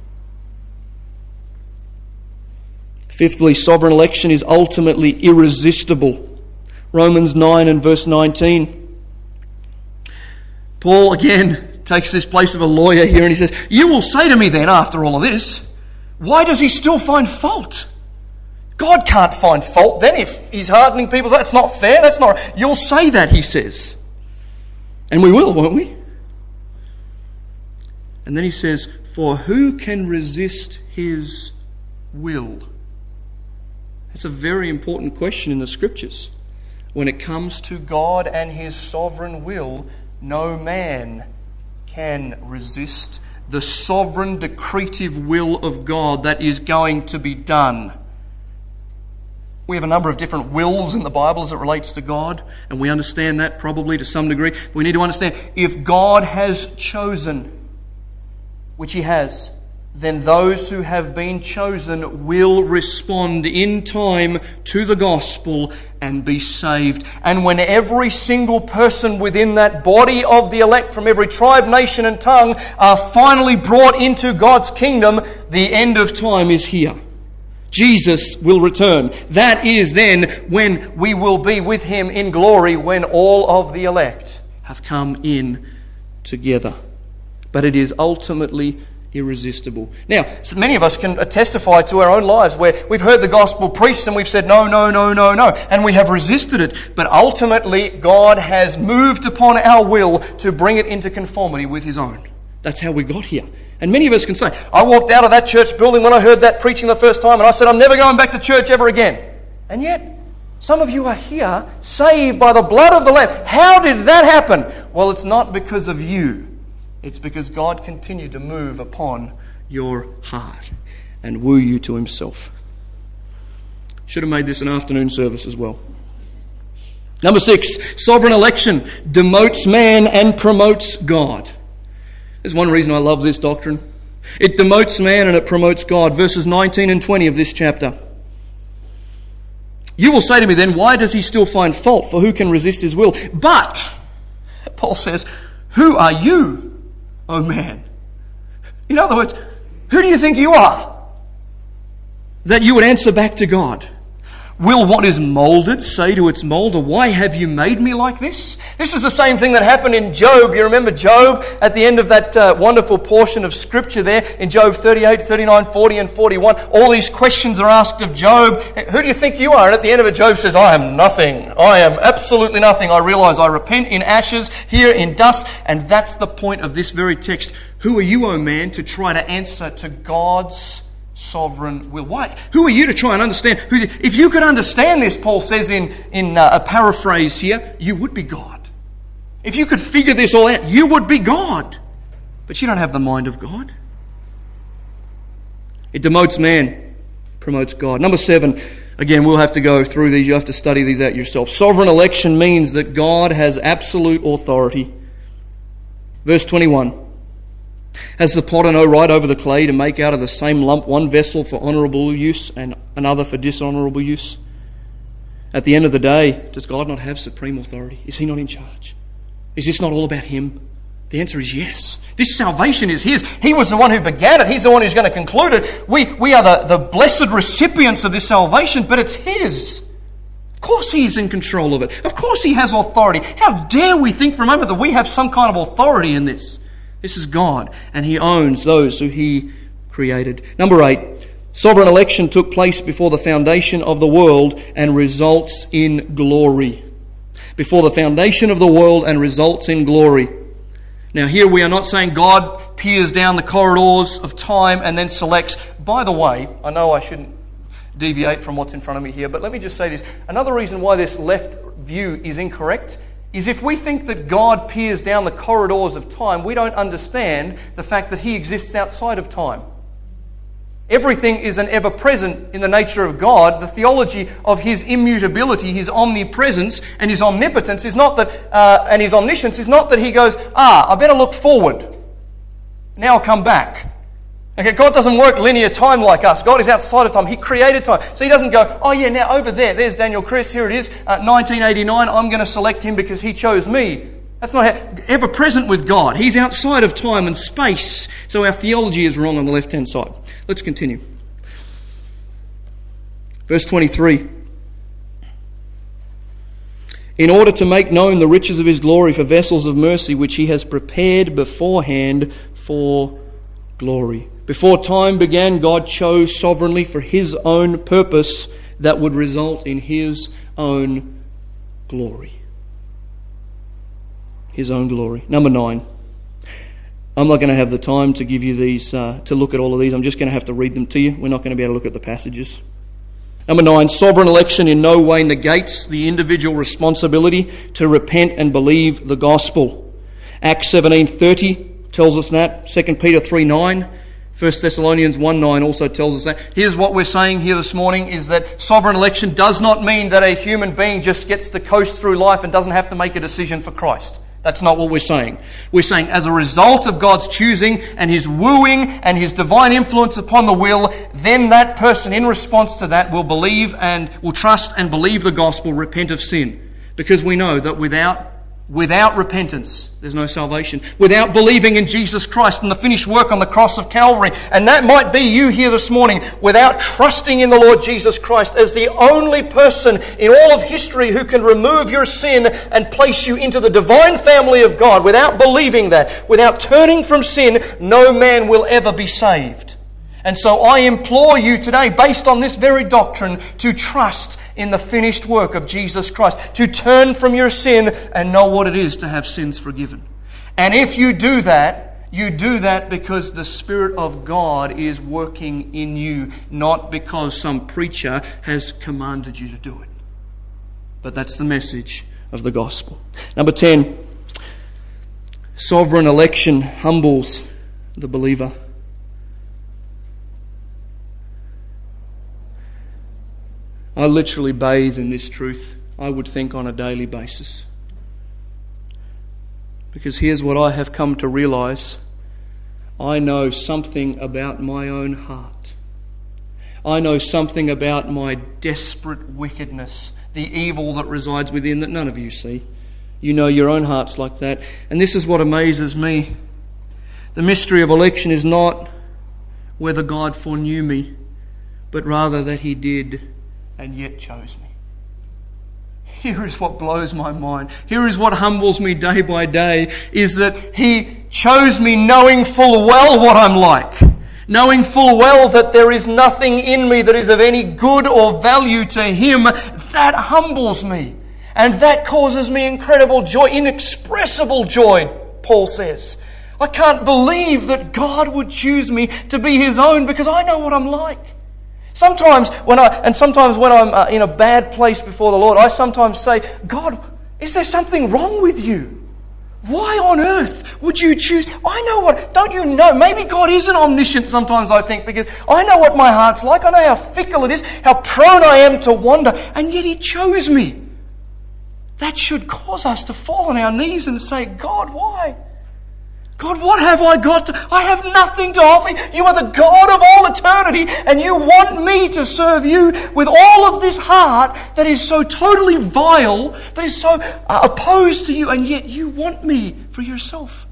Fifthly, sovereign election is ultimately irresistible. Romans 9 and verse 19. Paul again takes this place of a lawyer here and he says, You will say to me then, after all of this, why does he still find fault? God can't find fault then if he's hardening people. That's not fair. That's not. You'll say that, he says. And we will, won't we? And then he says, For who can resist his will? It's a very important question in the scriptures. When it comes to God and His sovereign will, no man can resist the sovereign decretive will of God that is going to be done. We have a number of different wills in the Bible as it relates to God, and we understand that probably to some degree. We need to understand if God has chosen, which He has, then those who have been chosen will respond in time to the gospel and be saved. And when every single person within that body of the elect from every tribe, nation, and tongue are finally brought into God's kingdom, the end of time is here. Jesus will return. That is then when we will be with him in glory when all of the elect have come in together. But it is ultimately irresistible. Now, so many of us can testify to our own lives where we've heard the gospel preached and we've said, no, no, no, no, no, and we have resisted it. But ultimately, God has moved upon our will to bring it into conformity with His own. That's how we got here. And many of us can say, I walked out of that church building when I heard that preaching the first time and I said, I'm never going back to church ever again. And yet, some of you are here saved by the blood of the Lamb. How did that happen? Well, it's not because of you. It's because God continued to move upon your heart and woo you to Himself. Should have made this an afternoon service as well. Number six, sovereign election demotes man and promotes God. There's one reason I love this doctrine. It demotes man and it promotes God. Verses 19 and 20 of this chapter. You will say to me then, why does he still find fault? For who can resist his will? But, Paul says, who are you oh man. In other words, who do you think you are? That you would answer back to God. Will what is molded say to its molder, Why have you made me like this? This is the same thing that happened in Job. You remember Job at the end of that uh, wonderful portion of Scripture there in Job 38, 39, 40, and 41. All these questions are asked of Job. Who do you think you are? And at the end of it, Job says, I am nothing. I am absolutely nothing. I realize I repent in ashes, here in dust. And that's the point of this very text. Who are you, O oh man, to try to answer to God's sovereign will. Why? Who are you to try and understand? Who, if you could understand this, Paul says in, in uh, a paraphrase here, you would be God. If you could figure this all out, you would be God. But you don't have the mind of God. It demotes man, promotes God. Number seven, again, we'll have to go through these. You have to study these out yourself. Sovereign election means that God has absolute authority. Verse 21. Has the potter no right over the clay to make out of the same lump one vessel for honourable use and another for dishonourable use? At the end of the day, does God not have supreme authority? Is He not in charge? Is this not all about Him? The answer is yes. This salvation is His. He was the one who began it. He's the one who's going to conclude it. We, we are the, the blessed recipients of this salvation, but it's His. Of course He's in control of it. Of course He has authority. How dare we think for a moment that we have some kind of authority in this? This is God, and He owns those who He created. Number eight, sovereign election took place before the foundation of the world and results in glory. Before the foundation of the world and results in glory. Now, here we are not saying God peers down the corridors of time and then selects. By the way, I know I shouldn't deviate from what's in front of me here, but let me just say this. Another reason why this left view is incorrect is if we think that God peers down the corridors of time, we don't understand the fact that He exists outside of time. Everything is an ever present in the nature of God. The theology of His immutability, His omnipresence, and His omnipotence is not that, uh, and His omniscience is not that He goes, ah, I better look forward. Now I'll come back. Okay, God doesn't work linear time like us. God is outside of time. He created time. So He doesn't go, oh yeah, now over there, there's Daniel Chris, here it is, uh, 1989, I'm going to select him because he chose me. That's not how, ever present with God. He's outside of time and space. So our theology is wrong on the left hand side. Let's continue. Verse 23. In order to make known the riches of his glory for vessels of mercy, which he has prepared beforehand for glory. Before time began, God chose sovereignly for His own purpose that would result in His own glory. His own glory. Number nine. I'm not going to have the time to give you these, uh, to look at all of these. I'm just going to have to read them to you. We're not going to be able to look at the passages. Number nine, sovereign election in no way negates the individual responsibility to repent and believe the gospel. Acts 17:30 tells us that. 2 Peter 3 9 1 Thessalonians 1 9 also tells us that. Here's what we're saying here this morning is that sovereign election does not mean that a human being just gets to coast through life and doesn't have to make a decision for Christ. That's not what we're saying. We're saying as a result of God's choosing and His wooing and His divine influence upon the will, then that person in response to that will believe and will trust and believe the gospel, repent of sin. Because we know that without Without repentance, there's no salvation. Without believing in Jesus Christ and the finished work on the cross of Calvary, and that might be you here this morning, without trusting in the Lord Jesus Christ as the only person in all of history who can remove your sin and place you into the divine family of God, without believing that, without turning from sin, no man will ever be saved. And so I implore you today, based on this very doctrine, to trust in the finished work of Jesus Christ, to turn from your sin and know what it is to have sins forgiven. And if you do that, you do that because the Spirit of God is working in you, not because some preacher has commanded you to do it. But that's the message of the gospel. Number 10 sovereign election humbles the believer. I literally bathe in this truth, I would think, on a daily basis. Because here's what I have come to realize I know something about my own heart. I know something about my desperate wickedness, the evil that resides within that none of you see. You know your own hearts like that. And this is what amazes me. The mystery of election is not whether God foreknew me, but rather that He did and yet chose me. Here is what blows my mind. Here is what humbles me day by day is that He chose me knowing full well what I'm like. Knowing full well that there is nothing in me that is of any good or value to Him, that humbles me. And that causes me incredible joy, inexpressible joy, Paul says. I can't believe that God would choose me to be His own because I know what I'm like. Sometimes when I, and sometimes when I'm uh, in a bad place before the Lord, I sometimes say, God, is there something wrong with you? Why on earth would you choose? I know what, don't you know? Maybe God isn't omniscient sometimes, I think, because I know what my heart's like. I know how fickle it is, how prone I am to wander, and yet He chose me. That should cause us to fall on our knees and say, God, why? God, what have I got? To, I have nothing to offer. You are the God of all eternity, and you want me to serve you with all of this heart that is so totally vile, that is so uh, opposed to you, and yet you want me for yourself.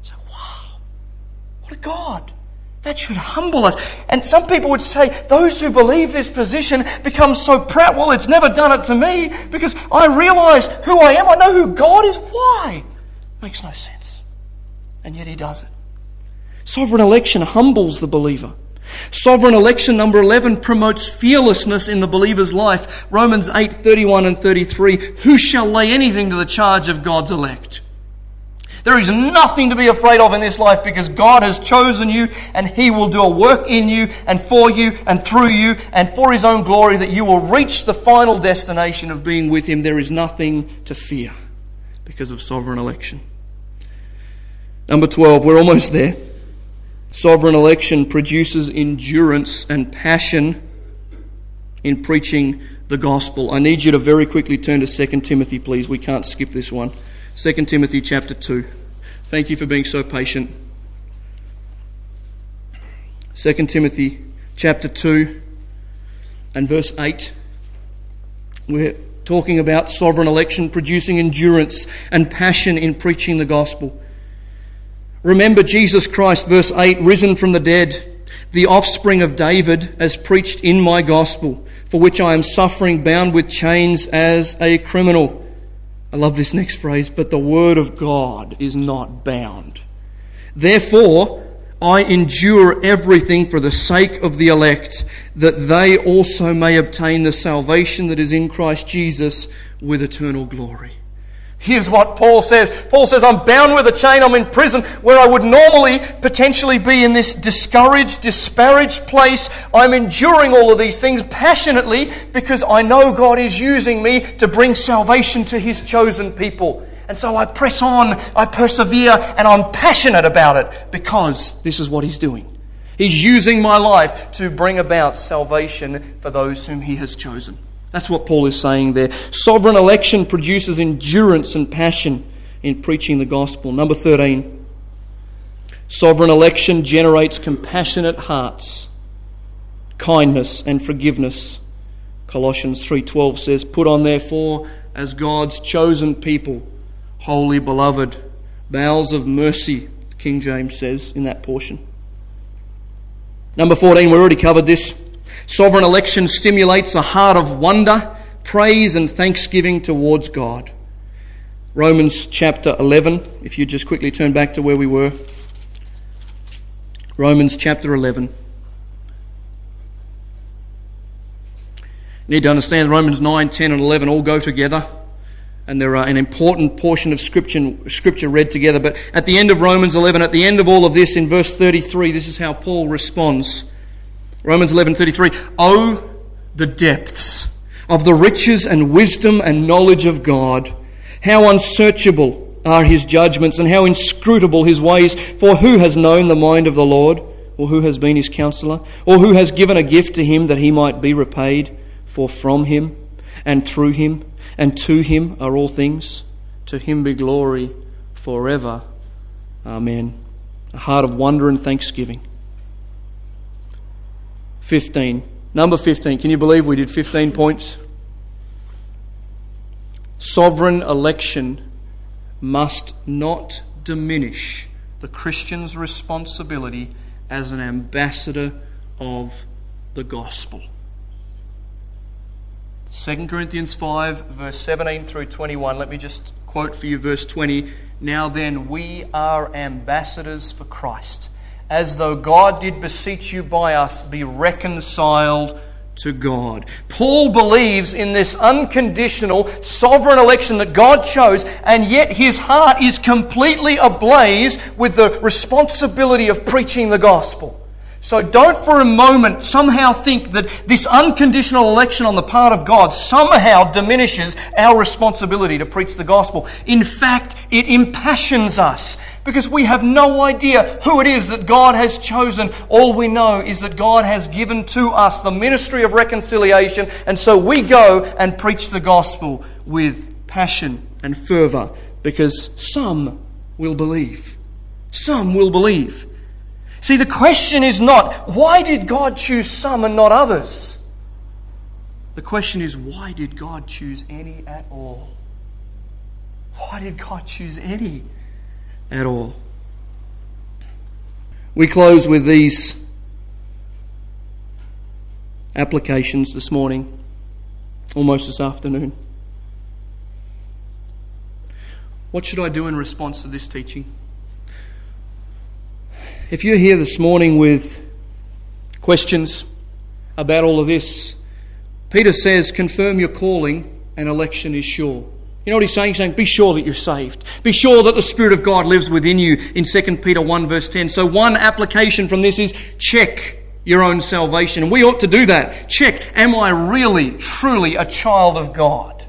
So, wow, what a God. That should humble us. And some people would say, those who believe this position become so proud. Well, it's never done it to me because I realize who I am. I know who God is. Why? Makes no sense and yet he does it. Sovereign election humbles the believer. Sovereign election number 11 promotes fearlessness in the believer's life. Romans 8, 31 and 33. Who shall lay anything to the charge of God's elect? There is nothing to be afraid of in this life because God has chosen you and He will do a work in you and for you and through you and for His own glory that you will reach the final destination of being with Him. There is nothing to fear because of sovereign election. Number 12, we're almost there. Sovereign election produces endurance and passion in preaching the gospel. I need you to very quickly turn to 2 Timothy, please. We can't skip this one. 2 Timothy chapter 2. Thank you for being so patient. 2 Timothy chapter 2 and verse 8. We're talking about sovereign election producing endurance and passion in preaching the gospel. Remember Jesus Christ, verse 8, risen from the dead, the offspring of David, as preached in my gospel, for which I am suffering, bound with chains as a criminal. I love this next phrase, but the word of God is not bound. Therefore, I endure everything for the sake of the elect, that they also may obtain the salvation that is in Christ Jesus with eternal glory. Here's what Paul says. Paul says, I'm bound with a chain, I'm in prison where I would normally potentially be in this discouraged, disparaged place. I'm enduring all of these things passionately because I know God is using me to bring salvation to His chosen people. And so I press on, I persevere, and I'm passionate about it because this is what He's doing. He's using my life to bring about salvation for those whom He has chosen. That's what Paul is saying there. Sovereign election produces endurance and passion in preaching the gospel. Number 13. Sovereign election generates compassionate hearts, kindness and forgiveness. Colossians 3:12 says, "Put on therefore as God's chosen people, holy beloved, bowels of mercy," King James says in that portion. Number 14, we already covered this. Sovereign election stimulates a heart of wonder, praise, and thanksgiving towards God. Romans chapter 11, if you just quickly turn back to where we were. Romans chapter 11. You need to understand Romans 9, 10, and 11 all go together. And there are an important portion of scripture, scripture read together. But at the end of Romans 11, at the end of all of this, in verse 33, this is how Paul responds. Romans 11:33 Oh the depths of the riches and wisdom and knowledge of God. How unsearchable are his judgments and how inscrutable his ways. For who has known the mind of the Lord? Or who has been his counselor? Or who has given a gift to him that he might be repaid? For from him and through him and to him are all things. To him be glory forever. Amen. A heart of wonder and thanksgiving 15. Number 15. Can you believe we did 15 points? Sovereign election must not diminish the Christian's responsibility as an ambassador of the gospel. 2 Corinthians 5, verse 17 through 21. Let me just quote for you verse 20. Now then, we are ambassadors for Christ, as though God did beseech you by us, be reconciled to God. Paul believes in this unconditional sovereign election that God chose, and yet his heart is completely ablaze with the responsibility of preaching the gospel. So don't for a moment somehow think that this unconditional election on the part of God somehow diminishes our responsibility to preach the gospel. In fact, it impassions us because we have no idea who it is that God has chosen. All we know is that God has given to us the ministry of reconciliation, and so we go and preach the gospel with passion and fervor because some will believe. Some will believe. See, the question is not, why did God choose some and not others? The question is, why did God choose any at all? Why did God choose any at all? We close with these applications this morning, almost this afternoon. What should I do in response to this teaching? If you're here this morning with questions about all of this, Peter says, confirm your calling and election is sure. You know what he's saying? He's saying, be sure that you're saved. Be sure that the Spirit of God lives within you in 2 Peter 1 verse 10. So one application from this is check your own salvation. And we ought to do that. Check, am I really, truly a child of God?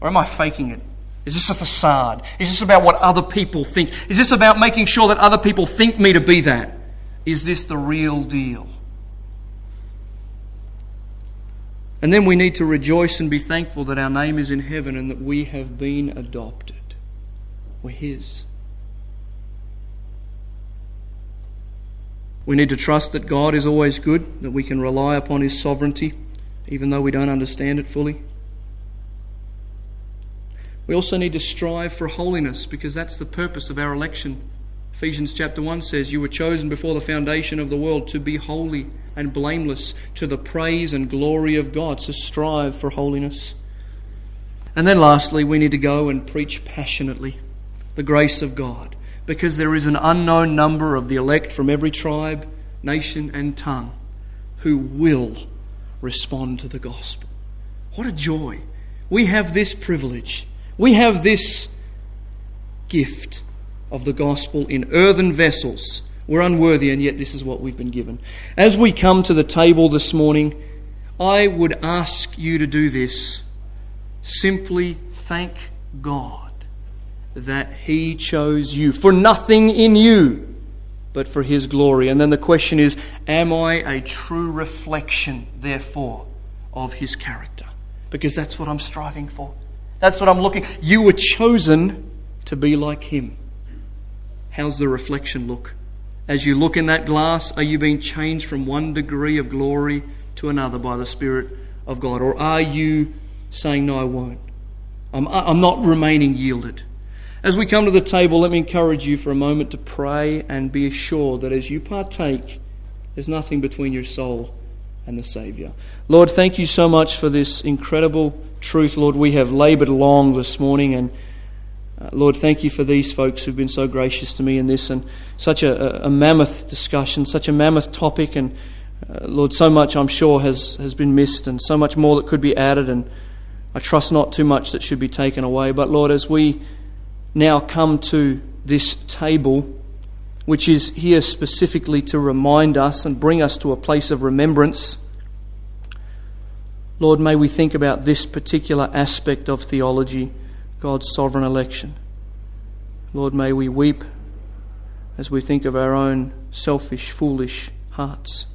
Or am I faking it? Is this a facade? Is this about what other people think? Is this about making sure that other people think me to be that? Is this the real deal? And then we need to rejoice and be thankful that our name is in heaven and that we have been adopted. We're His. We need to trust that God is always good, that we can rely upon His sovereignty, even though we don't understand it fully. We also need to strive for holiness because that's the purpose of our election. Ephesians chapter 1 says, You were chosen before the foundation of the world to be holy and blameless to the praise and glory of God. So strive for holiness. And then lastly, we need to go and preach passionately the grace of God because there is an unknown number of the elect from every tribe, nation, and tongue who will respond to the gospel. What a joy! We have this privilege we have this gift of the gospel in earthen vessels. We're unworthy, and yet this is what we've been given. As we come to the table this morning, I would ask you to do this. Simply thank God that He chose you for nothing in you but for His glory. And then the question is Am I a true reflection, therefore, of His character? Because that's what I'm striving for. That's what I'm looking. You were chosen to be like him. How's the reflection look? As you look in that glass, are you being changed from one degree of glory to another by the Spirit of God? Or are you saying, No, I won't? I'm, I'm not remaining yielded. As we come to the table, let me encourage you for a moment to pray and be assured that as you partake, there's nothing between your soul and the Saviour. Lord, thank you so much for this incredible truth, Lord. We have laboured long this morning, and uh, Lord, thank you for these folks who've been so gracious to me in this, and such a, a, mammoth discussion, such a mammoth topic, and uh, Lord, so much I'm sure has, has been missed, and so much more that could be added, and I trust not too much that should be taken away. But Lord, as we now come to this table, which is here specifically to remind us and bring us to a place of remembrance. Lord, may we think about this particular aspect of theology, God's sovereign election. Lord, may we weep as we think of our own selfish, foolish hearts,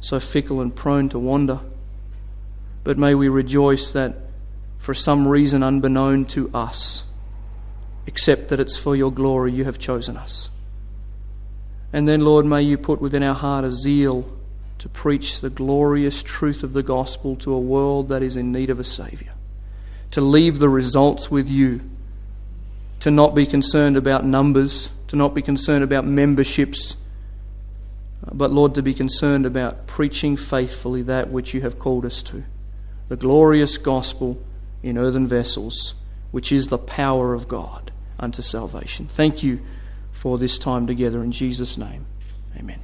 so fickle and prone to wander. But may we rejoice that for some reason unbeknown to us, except that it's for your glory, you have chosen us. And then, Lord, may you put within our heart a zeal to preach the glorious truth of the gospel to a world that is in need of a Saviour. To leave the results with you. To not be concerned about numbers, to not be concerned about memberships, uh, but, Lord, to be concerned about preaching faithfully that which you have called us to. the glorious gospel in earthen vessels, which is the power of God unto salvation. Thank you for this time together in Jesus' name. Amen.